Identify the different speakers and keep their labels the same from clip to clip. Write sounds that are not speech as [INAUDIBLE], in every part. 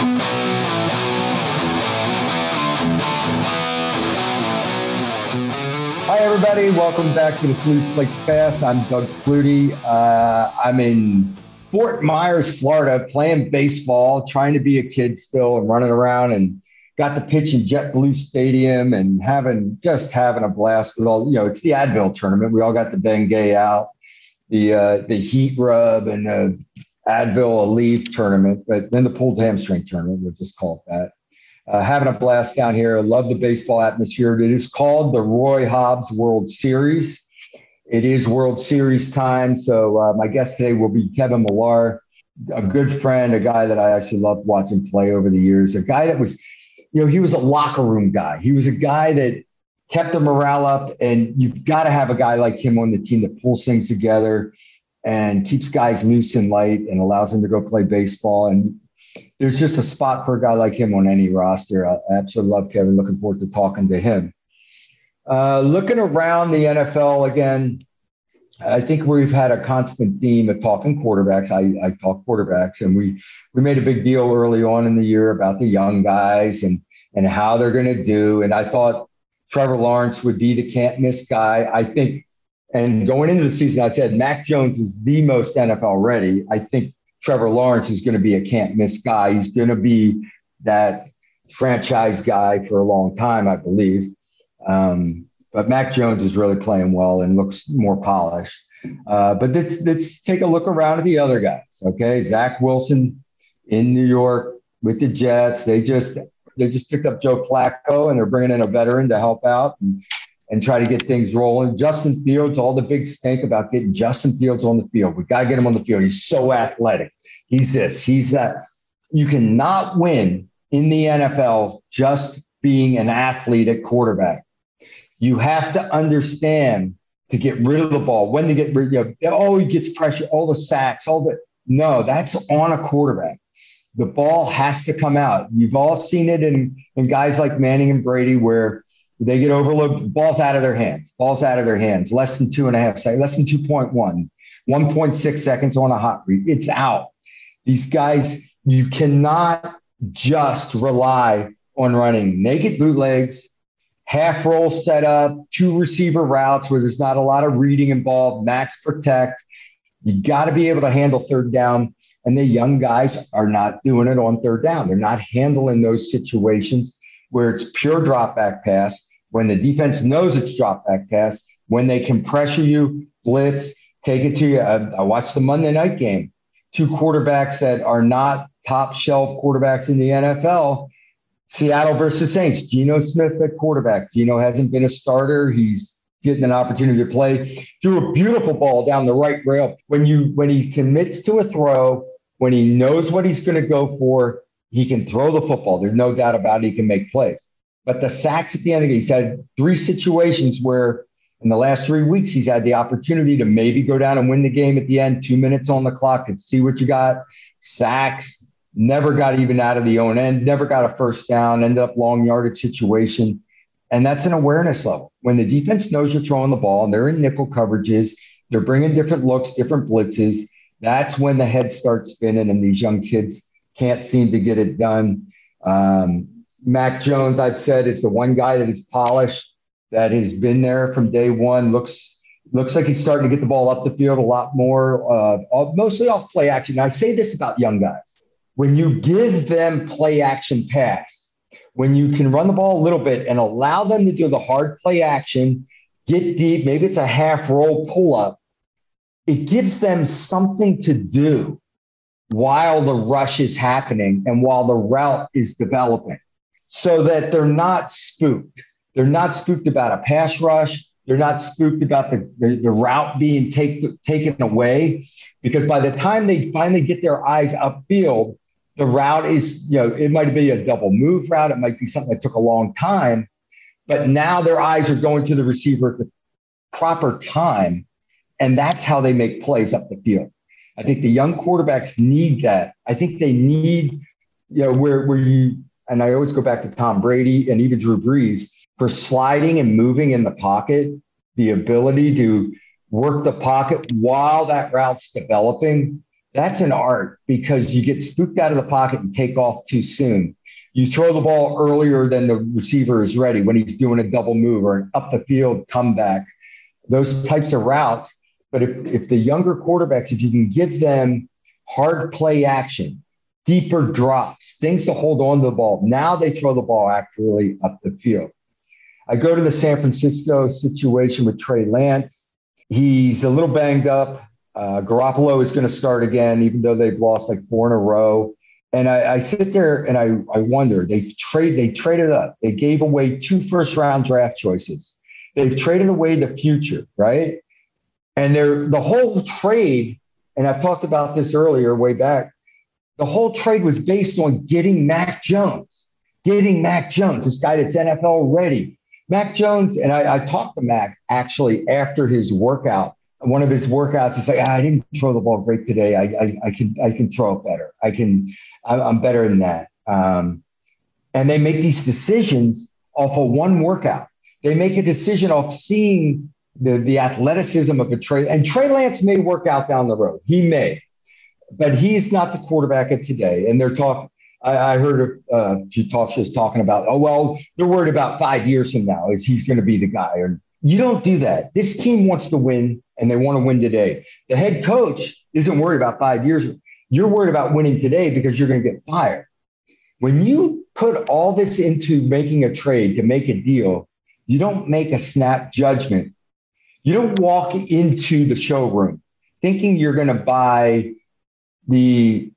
Speaker 1: Hi, everybody. Welcome back to the Flutie Flakes Cast. I'm Doug Flutie. Uh, I'm in Fort Myers, Florida, playing baseball, trying to be a kid still and running around and got to pitch in JetBlue Stadium and having just having a blast with all, you know, it's the Advil tournament. We all got the Bengay out, the uh, the heat rub and the Advil Aleve tournament, but then the pulled hamstring tournament, we'll just call it that. Uh, having a blast down here. Love the baseball atmosphere. It is called the Roy Hobbs World Series. It is World Series time. So uh, my guest today will be Kevin Millar, a good friend, a guy that I actually loved watching play over the years, a guy that was, you know, he was a locker room guy. He was a guy that kept the morale up. And you've got to have a guy like him on the team that pulls things together and keeps guys loose and light and allows them to go play baseball. And there's just a spot for a guy like him on any roster. I absolutely love Kevin. Looking forward to talking to him. Uh, looking around the NFL again, I think we've had a constant theme of talking quarterbacks. I, I talk quarterbacks, and we we made a big deal early on in the year about the young guys and and how they're going to do. And I thought Trevor Lawrence would be the can't miss guy. I think, and going into the season, I said Mac Jones is the most NFL ready. I think Trevor Lawrence is going to be a can't miss guy. He's going to be that franchise guy for a long time, I believe. Um, but Mac Jones is really playing well and looks more polished. Uh, but let's let's take a look around at the other guys. Okay, Zach Wilson in New York with the Jets. They just they just picked up Joe Flacco and they're bringing in a veteran to help out. And and try to get things rolling. Justin Fields, all the big stink about getting Justin Fields on the field. We got to get him on the field. He's so athletic. He's this, he's that. You cannot win in the NFL just being an athlete at quarterback. You have to understand to get rid of the ball, when to get rid, you know, oh, he gets pressure, all the sacks, all the, no, that's on a quarterback. The ball has to come out. You've all seen it in, in guys like Manning and Brady where they get overlooked. Balls out of their hands. Balls out of their hands. Less than two and a half seconds. Less than 2.1. 1.6 seconds on a hot read. It's out. These guys, you cannot just rely on running naked bootlegs, half roll setup, two receiver routes where there's not a lot of reading involved, max protect. You got to be able to handle third down. And the young guys are not doing it on third down. They're not handling those situations where it's pure drop back pass when the defense knows it's drop back pass, when they can pressure you, blitz, take it to you. I, uh, I watched the Monday night game. Two quarterbacks that are not top shelf quarterbacks in the NFL. Seattle versus Saints. Geno Smith at quarterback. Geno hasn't been a starter. He's getting an opportunity to play. Threw a beautiful ball down the right rail. When you when he commits to a throw, when he knows what he's going to go for, he can throw the football. There's no doubt about it. He can make plays. But the sacks at the end of the game, he's had three situations where in the last three weeks, he's had the opportunity to maybe go down and win the game at the end, two minutes on the clock and see what you got. Sacks, never got even out of the own end, never got a first down, ended up long yardage situation. And that's an awareness level. When the defense knows you're throwing the ball and they're in nickel coverages, they're bringing different looks, different blitzes. That's when the head starts spinning and these young kids can't seem to get it done. Um, Mac Jones, I've said, is the one guy that is polished, that has been there from day one. Looks looks like he's starting to get the ball up the field a lot more, uh, mostly off play action. Now, I say this about young guys: when you give them play action pass, when you can run the ball a little bit and allow them to do the hard play action, get deep, maybe it's a half roll pull up, it gives them something to do while the rush is happening and while the route is developing so that they're not spooked. They're not spooked about a pass rush. They're not spooked about the, the, the route being take, taken away because by the time they finally get their eyes upfield, the route is, you know, it might be a double move route. It might be something that took a long time, but now their eyes are going to the receiver at the proper time. And that's how they make plays up the field. I think the young quarterbacks need that. I think they need, you know, where, where you and I always go back to Tom Brady and even Drew Brees for sliding and moving in the pocket, the ability to work the pocket while that route's developing. That's an art because you get spooked out of the pocket and take off too soon. You throw the ball earlier than the receiver is ready when he's doing a double move or an up the field comeback, those types of routes. But if, if the younger quarterbacks, if you can give them hard play action, deeper drops, things to hold on to the ball, now they throw the ball accurately up the field. I go to the San Francisco situation with Trey Lance. He's a little banged up. Uh, Garoppolo is going to start again, even though they've lost like four in a row. And I, I sit there and I, I wonder they trade they traded up. They gave away two first round draft choices. They've traded away the future, right? And they're the whole trade, and I've talked about this earlier, way back. The whole trade was based on getting Mac Jones, getting Mac Jones, this guy that's NFL ready. Mac Jones, and I, I talked to Mac actually after his workout one of his workouts is like, ah, I didn't throw the ball great today. I, I, I, can I can throw it better. I can I'm better than that. Um, and they make these decisions off of one workout. They make a decision off seeing the the athleticism of a Trey. And Trey Lance may work out down the road. He may, but he's not the quarterback of today. And they're talking. I, heard uh, talks just talking about, oh well, they're worried about five years from now is he's going to be the guy. Or you don't do that. This team wants to win and they want to win today. The head coach isn't worried about five years. You're worried about winning today because you're going to get fired. When you put all this into making a trade to make a deal, you don't make a snap judgment. You don't walk into the showroom thinking you're going to buy the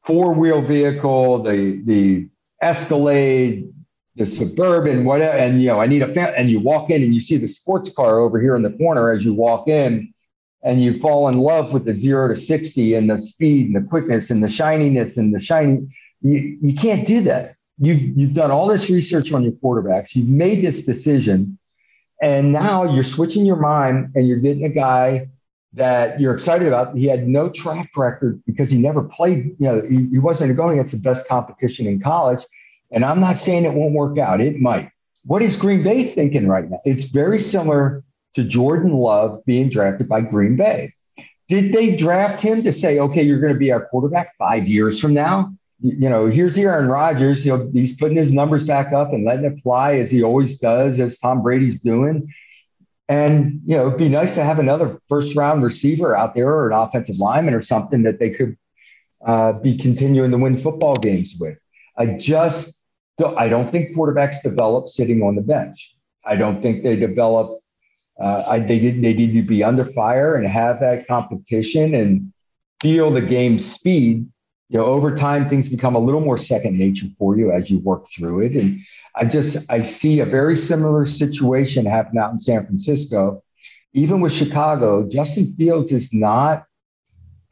Speaker 1: four wheel vehicle, the, the Escalade, the suburban, whatever, and you know, I need a fan, and you walk in and you see the sports car over here in the corner as you walk in, and you fall in love with the zero to 60 and the speed and the quickness and the shininess and the shiny. You, you can't do that. You've you've done all this research on your quarterbacks, you've made this decision, and now you're switching your mind and you're getting a guy that you're excited about. He had no track record because he never played, you know, he, he wasn't going against the best competition in college and I'm not saying it won't work out, it might. What is Green Bay thinking right now? It's very similar to Jordan Love being drafted by Green Bay. Did they draft him to say, okay, you're going to be our quarterback five years from now? You know, here's Aaron Rodgers. You know, he's putting his numbers back up and letting it fly as he always does, as Tom Brady's doing. And, you know, it'd be nice to have another first round receiver out there or an offensive lineman or something that they could uh, be continuing to win football games with. I just don't, I don't think quarterbacks develop sitting on the bench. I don't think they develop. Uh, I, they did. They need to be under fire and have that competition and feel the game's speed. You know, over time things become a little more second nature for you as you work through it. And I just I see a very similar situation happen out in San Francisco. Even with Chicago, Justin Fields is not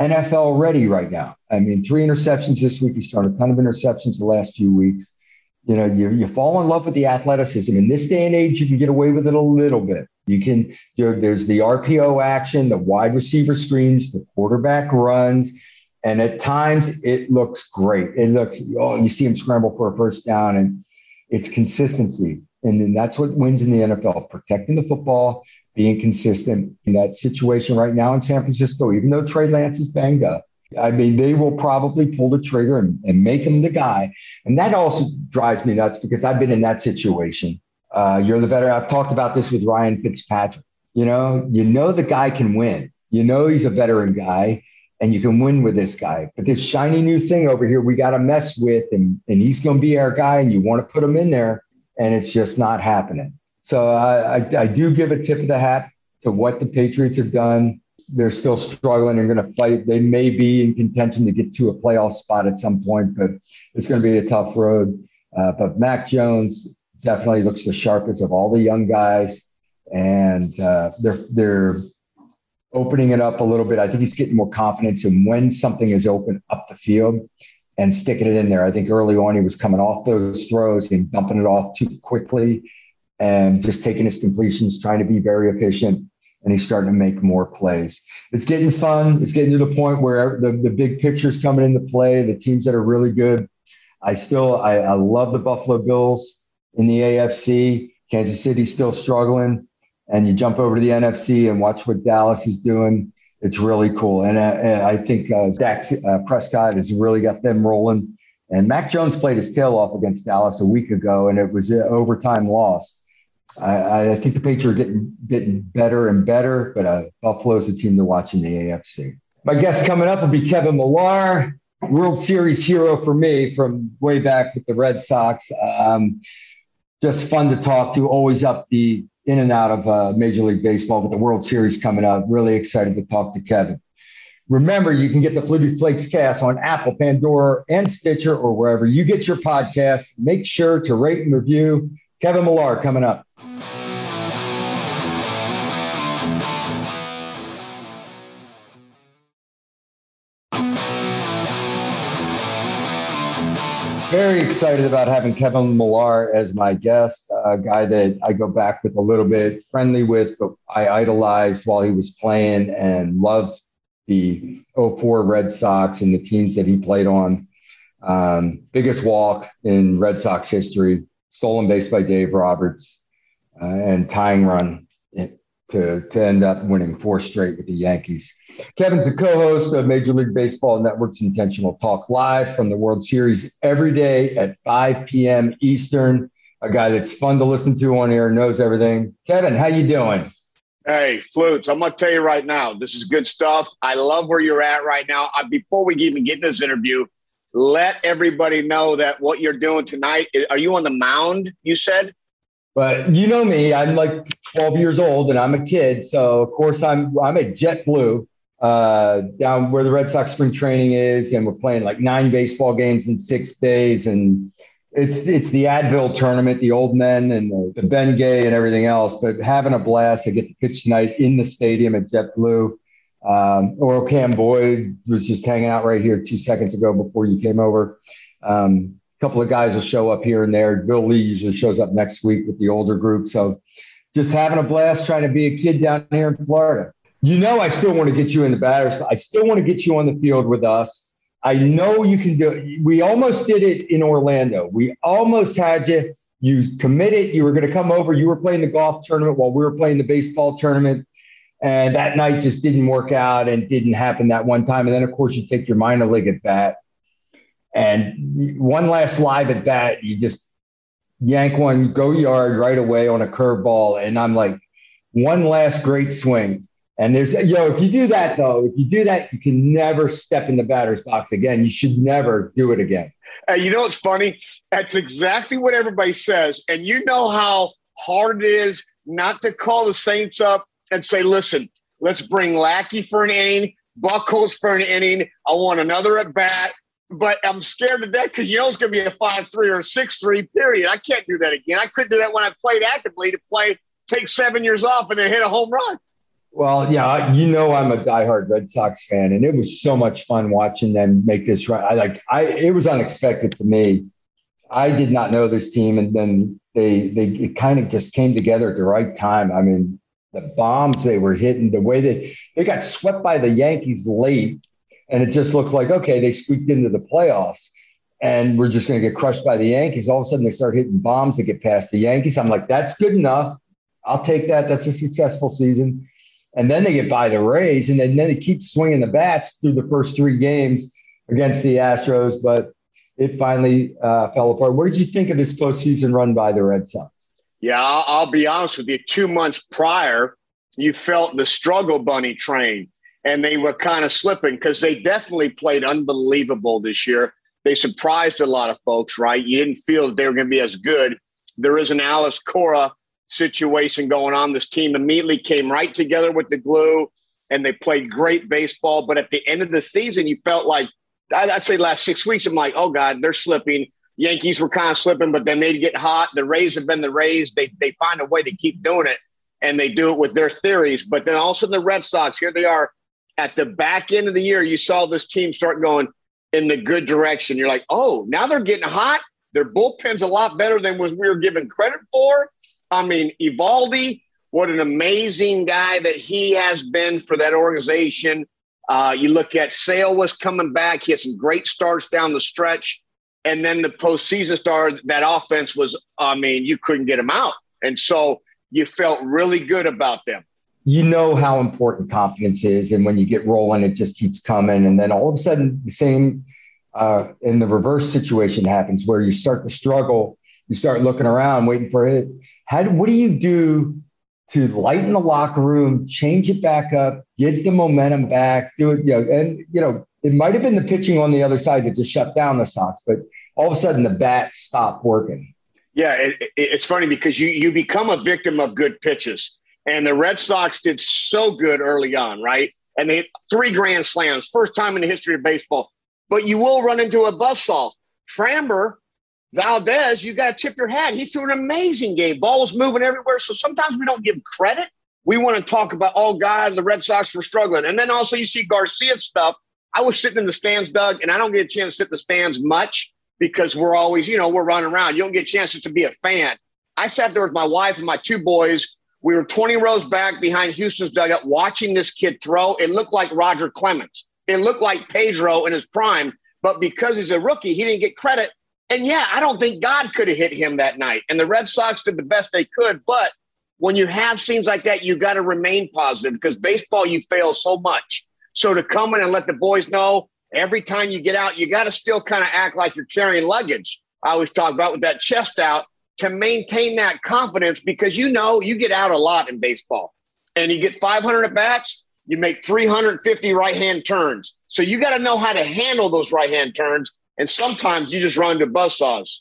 Speaker 1: NFL ready right now. I mean, three interceptions this week. He's thrown a ton of interceptions the last few weeks. You know, you, you fall in love with the athleticism. In this day and age, you can get away with it a little bit. You can, there, there's the RPO action, the wide receiver screens, the quarterback runs. And at times it looks great. It looks, oh, you see him scramble for a first down and it's consistency. And then that's what wins in the NFL, protecting the football, being consistent in that situation right now in San Francisco, even though Trey Lance is banged up. I mean, they will probably pull the trigger and, and make him the guy. And that also drives me nuts because I've been in that situation. Uh, you're the veteran. I've talked about this with Ryan Fitzpatrick. You know, you know the guy can win. You know he's a veteran guy, and you can win with this guy. But this shiny new thing over here, we got to mess with, and and he's going to be our guy, and you want to put him in there, and it's just not happening. So I, I, I do give a tip of the hat to what the Patriots have done. They're still struggling. They're going to fight. They may be in contention to get to a playoff spot at some point, but it's going to be a tough road. Uh, but Mac Jones definitely looks the sharpest of all the young guys, and uh, they're they're opening it up a little bit. I think he's getting more confidence in when something is open up the field and sticking it in there. I think early on he was coming off those throws and dumping it off too quickly and just taking his completions, trying to be very efficient. And he's starting to make more plays. It's getting fun. It's getting to the point where the, the big picture's coming into play. The teams that are really good. I still I, I love the Buffalo Bills in the AFC. Kansas City's still struggling. And you jump over to the NFC and watch what Dallas is doing. it's really cool. And, uh, and I think uh, Dak uh, Prescott has really got them rolling. And Mac Jones played his tail off against Dallas a week ago, and it was an overtime loss. I, I think the Patriots are getting getting better and better, but uh, Buffalo's a team to watch in the AFC. My guest coming up will be Kevin Millar, World Series hero for me from way back with the Red Sox. Um, just fun to talk to, always upbeat, in and out of uh, Major League Baseball with the World Series coming up. Really excited to talk to Kevin. Remember, you can get the Flutie Flakes cast on Apple, Pandora, and Stitcher, or wherever you get your podcast. Make sure to rate and review. Kevin Millar coming up. Very excited about having Kevin Millar as my guest, a guy that I go back with a little bit, friendly with, but I idolized while he was playing and loved the 04 Red Sox and the teams that he played on. Um, biggest walk in Red Sox history, stolen base by Dave Roberts, uh, and tying run to, to end up winning four straight with the Yankees. Kevin's a co host of Major League Baseball Network's Intentional Talk Live from the World Series every day at 5 p.m. Eastern. A guy that's fun to listen to on air, knows everything. Kevin, how you doing?
Speaker 2: Hey, Flutes, I'm going to tell you right now, this is good stuff. I love where you're at right now. I, before we even get in this interview, let everybody know that what you're doing tonight, are you on the mound, you said?
Speaker 1: But you know me, I'm like 12 years old and I'm a kid. So of course I'm I'm at JetBlue uh, down where the Red Sox spring training is, and we're playing like nine baseball games in six days. And it's it's the Advil tournament, the old men and the, the Bengay and everything else. But having a blast. I get to pitch tonight in the stadium at JetBlue. Um, Oil Can Boyd was just hanging out right here two seconds ago before you came over. Um, couple of guys will show up here and there. Bill Lee usually shows up next week with the older group. So just having a blast trying to be a kid down here in Florida. You know, I still want to get you in the batters. I still want to get you on the field with us. I know you can do it. We almost did it in Orlando. We almost had you. You committed. You were going to come over. You were playing the golf tournament while we were playing the baseball tournament. And that night just didn't work out and didn't happen that one time. And then, of course, you take your minor league at bat and one last live at bat, you just yank one, go yard right away on a curveball. And I'm like, one last great swing. And there's, yo, if you do that though, if you do that, you can never step in the batter's box again. You should never do it again.
Speaker 2: You know what's funny? That's exactly what everybody says. And you know how hard it is not to call the Saints up and say, listen, let's bring Lackey for an inning, Buchholz for an inning. I want another at bat but I'm scared to death because you know it's going to be a five three or a six three. Period. I can't do that again. I couldn't do that when I played actively to play take seven years off and then hit a home run.
Speaker 1: Well, yeah, you know I'm a diehard Red Sox fan, and it was so much fun watching them make this run. I like I it was unexpected to me. I did not know this team, and then they they it kind of just came together at the right time. I mean, the bombs they were hitting, the way they they got swept by the Yankees late, and it just looked like, okay, they squeaked into the playoffs and we're just going to get crushed by the Yankees. All of a sudden, they start hitting bombs to get past the Yankees. I'm like, that's good enough. I'll take that. That's a successful season. And then they get by the Rays, and then, then they keep swinging the bats through the first three games against the Astros, but it finally uh, fell apart. What did you think of this postseason run by the Red Sox?
Speaker 2: Yeah, I'll, I'll be honest with you. Two months prior, you felt the struggle bunny train and they were kind of slipping because they definitely played unbelievable this year. They surprised a lot of folks, right? You didn't feel that they were going to be as good. There is an Alex Cora situation going on. This team immediately came right together with the glue and they played great baseball. But at the end of the season, you felt like, I'd say last six weeks, I'm like, oh God, they're slipping. Yankees were kind of slipping, but then they'd get hot. The Rays have been the Rays. They, they find a way to keep doing it and they do it with their theories. But then also the Red Sox, here they are at the back end of the year, you saw this team start going in the good direction. You're like, oh, now they're getting hot. Their bullpen's a lot better than was we were given credit for. I mean, Eovaldi, what an amazing guy that he has been for that organization. Uh, you look at Sale was coming back. He had some great starts down the stretch. And then the postseason started, that offense was, I mean, you couldn't get him out. And so you felt really good about them.
Speaker 1: You know how important confidence is. And when you get rolling, it just keeps coming. And then all of a sudden, the same uh, in the reverse situation happens where you start to struggle. You start looking around, waiting for it. How, what do you do to lighten the locker room, change it back up, get the momentum back, do it? You know, and you know, it might have been the pitching on the other side that just shut down the Sox, but all of a sudden the bat stopped working.
Speaker 2: Yeah, it, it, it's funny because you you become a victim of good pitches. And the Red Sox did so good early on, right? And they hit three grand slams, first time in the history of baseball. But you will run into a buzzsaw. Framber, Valdez, you got to tip your hat. He threw an amazing game. Ball was moving everywhere. So sometimes we don't give credit. We want to talk about, oh, God, the Red Sox were struggling. And then also you see Garcia stuff. I was sitting in the stands, Doug, and I don't get a chance to sit in the stands much because we're always, you know, we're running around. You don't get a chance to be a fan. I sat there with my wife and my two boys we were 20 rows back behind Houston's dugout watching this kid throw. It looked like Roger Clemens. It looked like Pedro in his prime, but because he's a rookie, he didn't get credit. And yeah, I don't think God could have hit him that night. And the Red Sox did the best they could. But when you have scenes like that, you got to remain positive because baseball, you fail so much. So to come in and let the boys know every time you get out, you got to still kind of act like you're carrying luggage. I always talk about with that chest out to maintain that confidence because you know you get out a lot in baseball and you get 500 at bats, you make 350 right hand turns. So you got to know how to handle those right hand turns. And sometimes you just run into buzzsaws.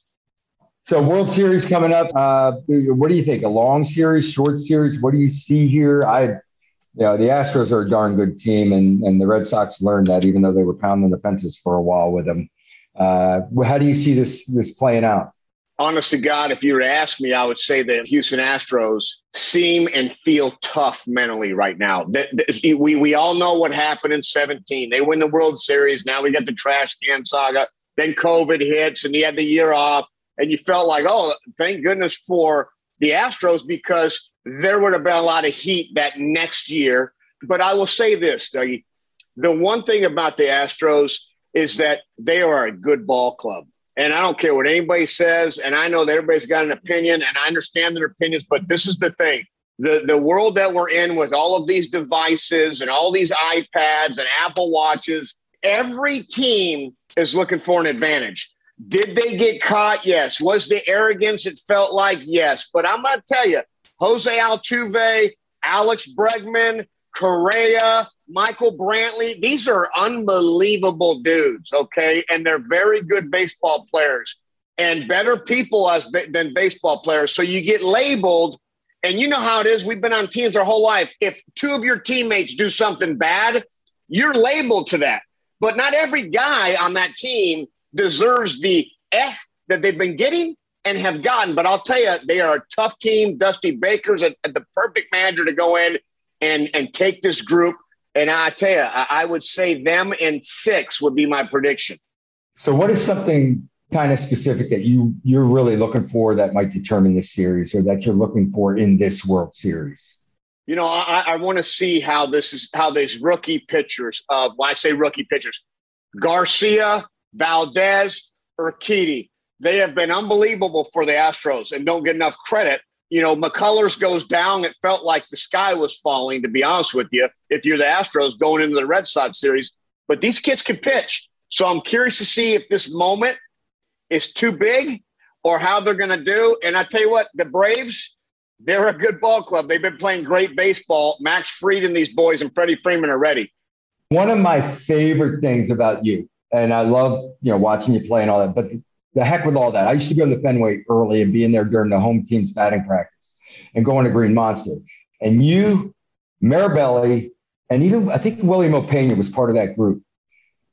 Speaker 1: So World Series coming up. Uh, what do you think? A long series, short series? What do you see here? I, you know, the Astros are a darn good team, and and the Red Sox learned that, even though they were pounding the fences for a while with them. Uh, how do you see this this playing out?
Speaker 2: Honest to God, if you were to ask me, I would say that Houston Astros seem and feel tough mentally right now. We, we all know what happened in 17. They win the World Series. Now we got the trash can saga. Then COVID hits and he had the year off. And you felt like, oh, thank goodness for the Astros because there would have been a lot of heat that next year. But I will say this, Dougie. The one thing about the Astros is that they are a good ball club. And I don't care what anybody says. And I know that everybody's got an opinion and I understand their opinions, but this is the thing. The, the world that we're in with all of these devices and all these iPads and Apple Watches, every team is looking for an advantage. Did they get caught? Yes. Was the arrogance it felt like? Yes. But I'm going to tell you, Jose Altuve, Alex Bregman, Correa, Michael Brantley, these are unbelievable dudes, okay? And they're very good baseball players and better people as than baseball players. So you get labeled, and you know how it is. We've been on teams our whole life. If two of your teammates do something bad, you're labeled to that. But not every guy on that team deserves the eh that they've been getting and have gotten. But I'll tell you, they are a tough team. Dusty Baker's a, a, the perfect manager to go in and and take this group and I tell you, I would say them in six would be my prediction.
Speaker 1: So, what is something kind of specific that you you're really looking for that might determine this series, or that you're looking for in this World Series?
Speaker 2: You know, I, I want to see how this is how these rookie pitchers. Uh, when I say rookie pitchers, Garcia, Valdez, Urquidy, they have been unbelievable for the Astros and don't get enough credit you know, McCullers goes down. It felt like the sky was falling, to be honest with you, if you're the Astros going into the Red Sox series. But these kids can pitch. So I'm curious to see if this moment is too big or how they're going to do. And I tell you what, the Braves, they're a good ball club. They've been playing great baseball. Max Fried and these boys and Freddie Freeman are ready.
Speaker 1: One of my favorite things about you, and I love, you know, watching you play and all that, but the heck with all that. I used to go to the Fenway early and be in there during the home team's batting practice and going to Green Monster. And you, Mirabelli, and even I think William Opeña was part of that group,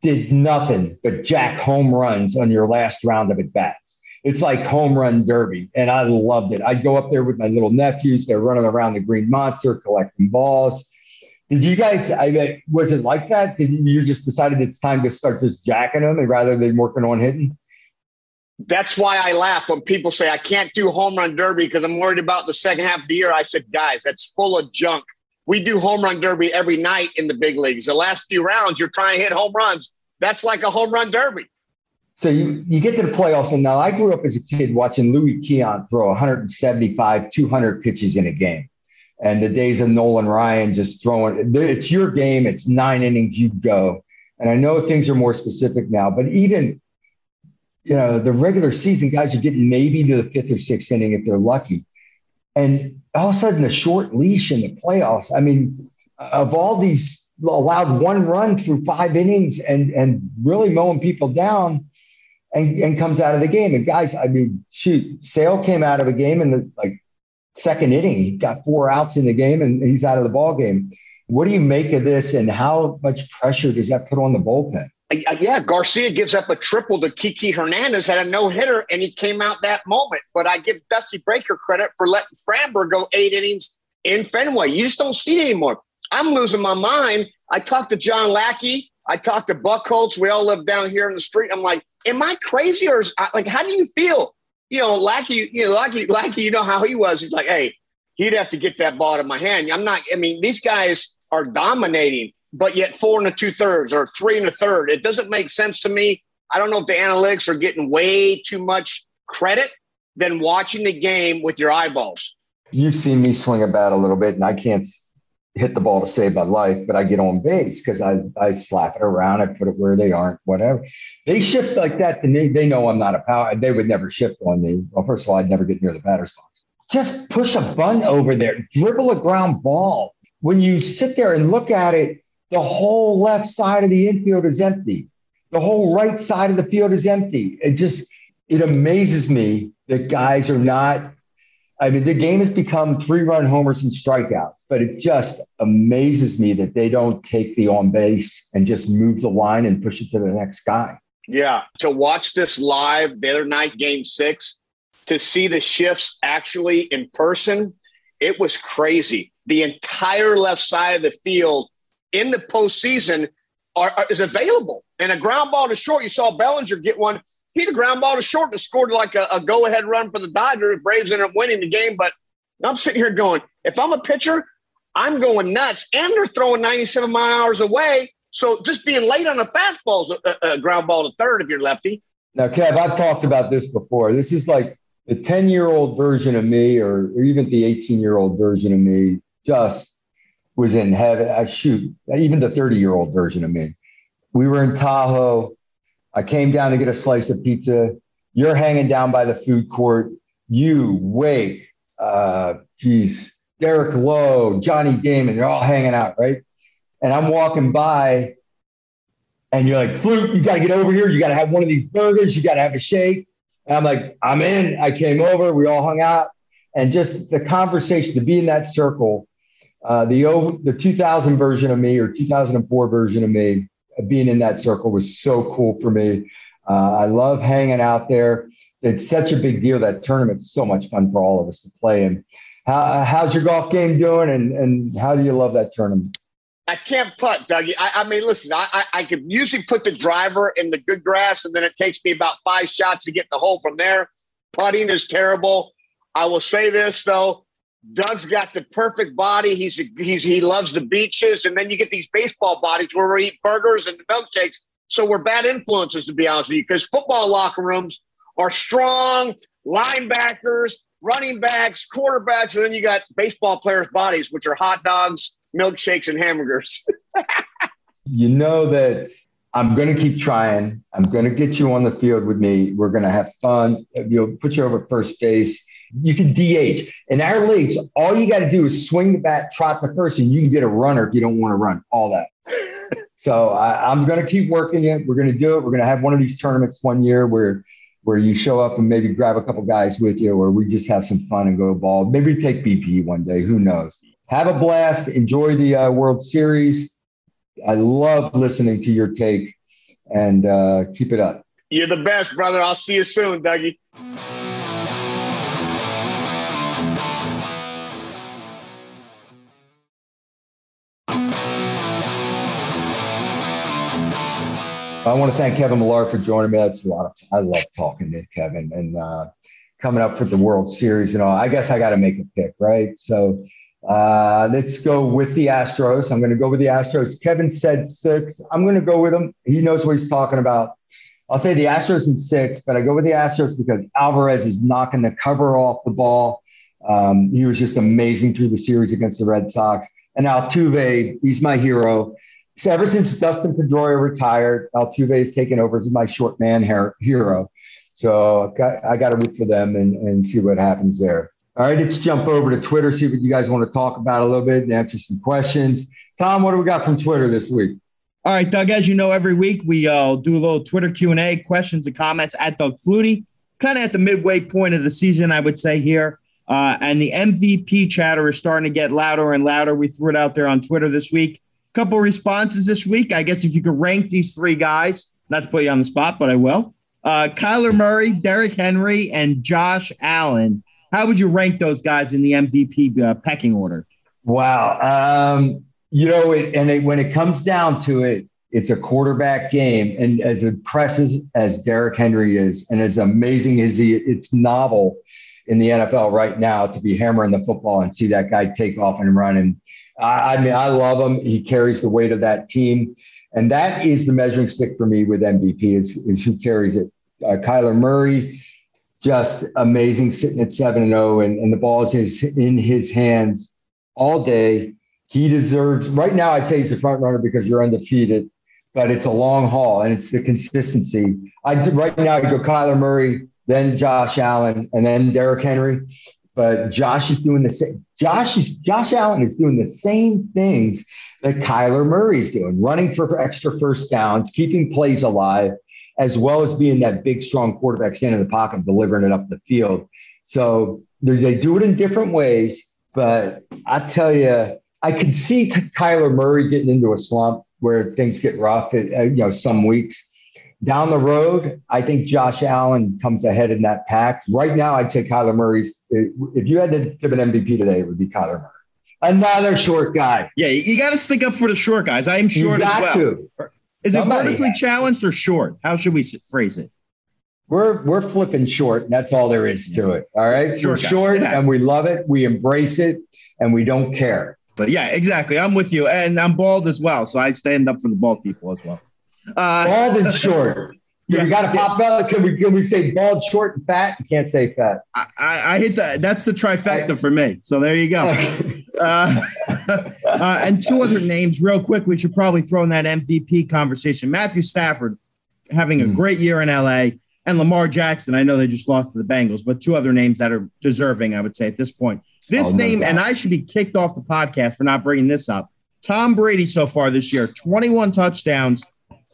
Speaker 1: did nothing but jack home runs on your last round of at bats. It's like home run derby. And I loved it. I'd go up there with my little nephews. They're running around the Green Monster collecting balls. Did you guys, I mean, was it like that? Did you just decided it's time to start just jacking them rather than working on hitting?
Speaker 2: That's why I laugh when people say I can't do home run derby because I'm worried about the second half of the year. I said, guys, that's full of junk. We do home run derby every night in the big leagues. The last few rounds, you're trying to hit home runs. That's like a home run derby.
Speaker 1: So you, you get to the playoffs, and now I grew up as a kid watching Luis Tiant throw 175, 200 pitches in a game. and the days of Nolan Ryan just throwing it's your game, it's nine innings, you go. And I know things are more specific now, but even you know, the regular season guys are getting maybe to the fifth or sixth inning if they're lucky. And all of a sudden, a short leash in the playoffs. I mean, of all these allowed one run through five innings and and really mowing people down and, and comes out of the game. And guys, I mean, shoot, Sale came out of a game in the like second inning. He got four outs in the game and he's out of the ball game. What do you make of this and how much pressure does that put on the bullpen?
Speaker 2: Yeah, Garcia gives up a triple to Kiki Hernandez, had a no hitter, and he came out that moment. But I give Dusty Baker credit for letting Framber go eight innings in Fenway. You just don't see it anymore. I'm losing my mind. I talked to John Lackey. I talked to Buchholz. We all live down here in the street. I'm like, am I crazy or is, like, how do you feel? You know, Lackey, you know, Lackey, Lackey, you know how he was. He's like, hey, he'd have to get that ball out of my hand. I'm not, I mean, these guys are dominating but yet four and a two thirds or three and a third. It doesn't make sense to me. I don't know if the analytics are getting way too much credit than watching the game with your eyeballs.
Speaker 1: You've seen me swing a bat a little bit, and I can't hit the ball to save my life, but I get on base because I, I slap it around, I put it where they aren't, whatever. They shift like that to me. They know I'm not a power. They would never shift on me. Well, first of all, I'd never get near the batter's box. Just push a bunt over there, dribble a ground ball. When you sit there and look at it, the whole left side of the infield is empty. The whole right side of the field is empty. It just, it amazes me that guys are not. I mean, the game has become three run homers and strikeouts, but it just amazes me that they don't take the on base and just move the line and push it to the next guy.
Speaker 2: Yeah. To watch this live the other night, game six, to see the shifts actually in person, it was crazy. The entire left side of the field in the postseason are, are, is available. And a ground ball to short, you saw Bellinger get one. He had a ground ball to short that scored like a, a go ahead run for the Dodgers. Braves ended up winning the game. But I'm sitting here going, if I'm a pitcher, I'm going nuts. And they're throwing 97 mile hours away. So just being late on a fastball is a, a ground ball to third if you're lefty.
Speaker 1: Now, Kev, I've talked about this before. This is like the 10 year old version of me, or, or even the 18 year old version of me, just was in heaven. I shoot, even the 30 year old version of me. We were in Tahoe. I came down to get a slice of pizza. You're hanging down by the food court. You, Wake, uh, geez, Derek Lowe, Johnny Damon, they're all hanging out, right? And I'm walking by, and you're like, Flute, you got to get over here. You got to have one of these burgers. You got to have a shake. And I'm like, I'm in. I came over. We all hung out. And just the conversation to be in that circle uh, the the 2000 version of me or 2004 version of me uh, being in that circle was so cool for me. Uh, I love hanging out there. It's such a big deal. That tournament's so much fun for all of us to play in. How, how's your golf game doing, and and how do you love that tournament?
Speaker 2: I can't putt, Dougie. I, I mean, listen, I, I, I could usually put the driver in the good grass, and then it takes me about five shots to get the hole from there. Putting is terrible. I will say this though, Doug's got the perfect body. He's he's he loves the beaches, and then you get these baseball bodies where we eat burgers and milkshakes. So we're bad influences, to be honest with you, because football locker rooms are strong linebackers, running backs, quarterbacks, and then you got baseball players' bodies, which are hot dogs, milkshakes, and hamburgers. [LAUGHS]
Speaker 1: you know that I'm going to keep trying. I'm going to get you on the field with me. We're going to have fun. You'll put you over first base you can DH. In our leagues, all you got to do is swing the bat, trot the first, and you can get a runner if you don't want to run. All that. [LAUGHS] so I, am going to keep working it. We're going to do it. We're going to have one of these tournaments one year where where you show up and maybe grab a couple guys with you, or we just have some fun and go ball. Maybe take BP one day. Who knows? Have a blast. Enjoy the uh, World Series. I love listening to your take, and uh, keep it up.
Speaker 2: You're the best, brother. I'll see you soon, Dougie.
Speaker 1: I want to thank Kevin Millar for joining me. That's a lot of I love talking to Kevin and uh, coming up for the World Series and all. I guess I got to make a pick, right? So uh, let's go with the Astros. I'm going to go with the Astros. Kevin said six. I'm going to go with him. He knows what he's talking about. I'll say the Astros in six, but I go with the Astros because Alvarez is knocking the cover off the ball. Um, he was just amazing through the series against the Red Sox. And Altuve, he's my hero. So ever since Dustin Pedroia retired, Altuve has taken over as my short man hero. So I got to root for them and, and see what happens there. All right, let's jump over to Twitter, see what you guys want to talk about a little bit and answer some questions. Tom, what do we got from Twitter this week?
Speaker 3: All right, Doug. As you know, every week we uh, do a little Twitter Q and A, questions and comments at Doug Flutie. Kind of at the midway point of the season, I would say here, uh, and the MVP chatter is starting to get louder and louder. We threw it out there on Twitter this week. Couple responses this week. I guess if you could rank these three guys, not to put you on the spot, but I will. Uh, Kyler Murray, Derrick Henry, and Josh Allen. How would you rank those guys in the MVP uh, pecking order?
Speaker 1: Wow. Um, you know, it, and it, when it comes down to it, it's a quarterback game. And as impressive as Derrick Henry is, and as amazing as he, it's novel in the NFL right now to be hammering the football and see that guy take off and run. And I, I mean, I love him. He carries the weight of that team. And that is the measuring stick for me with MVP is, is who carries it. Uh, Kyler Murray, just amazing, sitting at seven and zero, oh, and the ball is in his hands all day. He deserves right now. I'd say he's the front runner because you're undefeated, but it's a long haul and it's the consistency. I right now I go Kyler Murray, then Josh Allen, and then Derrick Henry. But Josh is doing the same. Josh is Josh Allen is doing the same things that Kyler Murray is doing, running for extra first downs, keeping plays alive as well as being that big, strong quarterback standing in the pocket, delivering it up the field. So they do it in different ways, but I tell you, I can see Kyler Murray getting into a slump where things get rough. At, you know, some weeks down the road, I think Josh Allen comes ahead in that pack. Right now, I'd say Kyler Murray's. If you had to give an MVP today, it would be Kyler Murray. Another short guy.
Speaker 3: Yeah, you got to stick up for the short guys. I am short
Speaker 1: you got
Speaker 3: as well. To. Is Somebody it vertically has. challenged or short? How should we phrase it?
Speaker 1: We're we're flipping short. And that's all there is to it. All right, short we're short, yeah. and we love it. We embrace it, and we don't care.
Speaker 3: But yeah, exactly. I'm with you, and I'm bald as well, so I stand up for the bald people as well.
Speaker 1: Uh, bald and short. [LAUGHS] Yeah, we got to pop out. Can we can we say bald, short, and fat? You can't say fat.
Speaker 3: I, I, I hit that. That's the trifecta I, for me. So there you go. [LAUGHS] uh, [LAUGHS] uh, and two other names, real quick. We should probably throw in that MVP conversation. Matthew Stafford having a mm. great year in LA, and Lamar Jackson. I know they just lost to the Bengals, but two other names that are deserving, I would say, at this point. This oh, name, no and I should be kicked off the podcast for not bringing this up. Tom Brady so far this year, 21 touchdowns,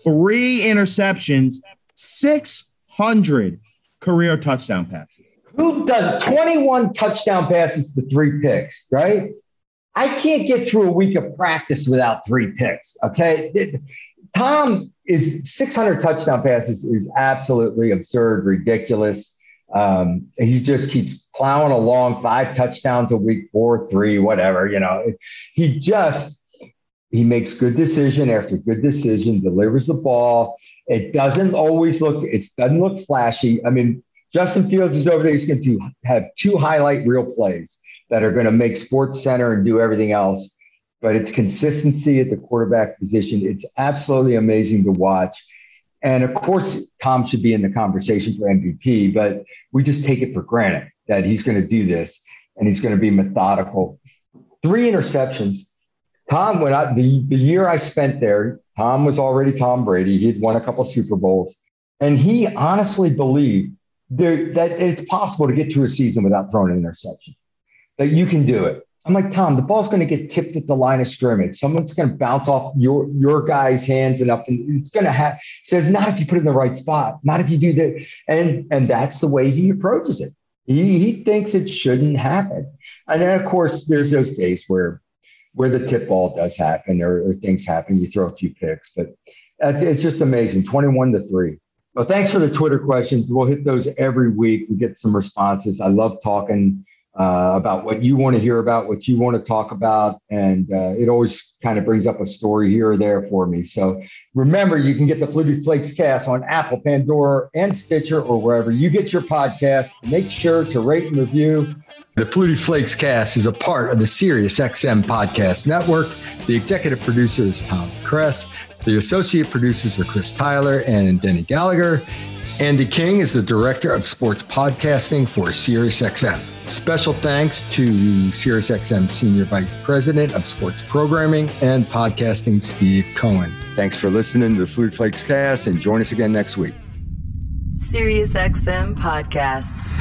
Speaker 3: three interceptions 600 career touchdown passes.
Speaker 1: Who does 21 touchdown passes to three picks, right? I can't get through a week of practice without three picks. Okay. Tom is 600 touchdown passes is absolutely absurd, ridiculous. Um, he just keeps plowing along five touchdowns a week, four, three, whatever. You know, he just he makes good decision after good decision, delivers the ball. It doesn't always look, it doesn't look flashy. I mean, Justin Fields is over there. He's going to have two highlight real plays that are going to make Sports Center and do everything else. But it's consistency at the quarterback position. It's absolutely amazing to watch. And of course, Tom should be in the conversation for MVP, but we just take it for granted that he's going to do this and he's going to be methodical. Three interceptions Tom, when I the, the year I spent there, Tom was already Tom Brady. He'd won a couple Super Bowls, and he honestly believed there, that it's possible to get through a season without throwing an interception. That you can do it. I'm like Tom. The ball's going to get tipped at the line of scrimmage. Someone's going to bounce off your your guy's hands and up, and it's going to have. Says not if you put it in the right spot. Not if you do that. And and that's the way he approaches it. He he thinks it shouldn't happen. And then of course there's those days where where the tip ball does happen or, or things happen, you throw a few picks. But it's just amazing 21 to 3. Well, thanks for the Twitter questions. We'll hit those every week. We get some responses. I love talking uh, about what you want to hear about, what you want to talk about. And uh, it always kind of brings up a story here or there for me. So remember, you can get the Flutie Flakes cast on Apple, Pandora, and Stitcher, or wherever you get your podcast. Make sure to rate and review. The Flutie Flakes cast is a part of the Sirius XM podcast network. The executive producer is Tom Kress. The associate producers are Chris Tyler and Denny Gallagher. Andy King is the Director of Sports Podcasting for SiriusXM. Special thanks to SiriusXM Senior Vice President of Sports Programming and Podcasting, Steve Cohen. Thanks for listening to the Flutie Flakes cast and join us again next week.
Speaker 4: SiriusXM Podcasts.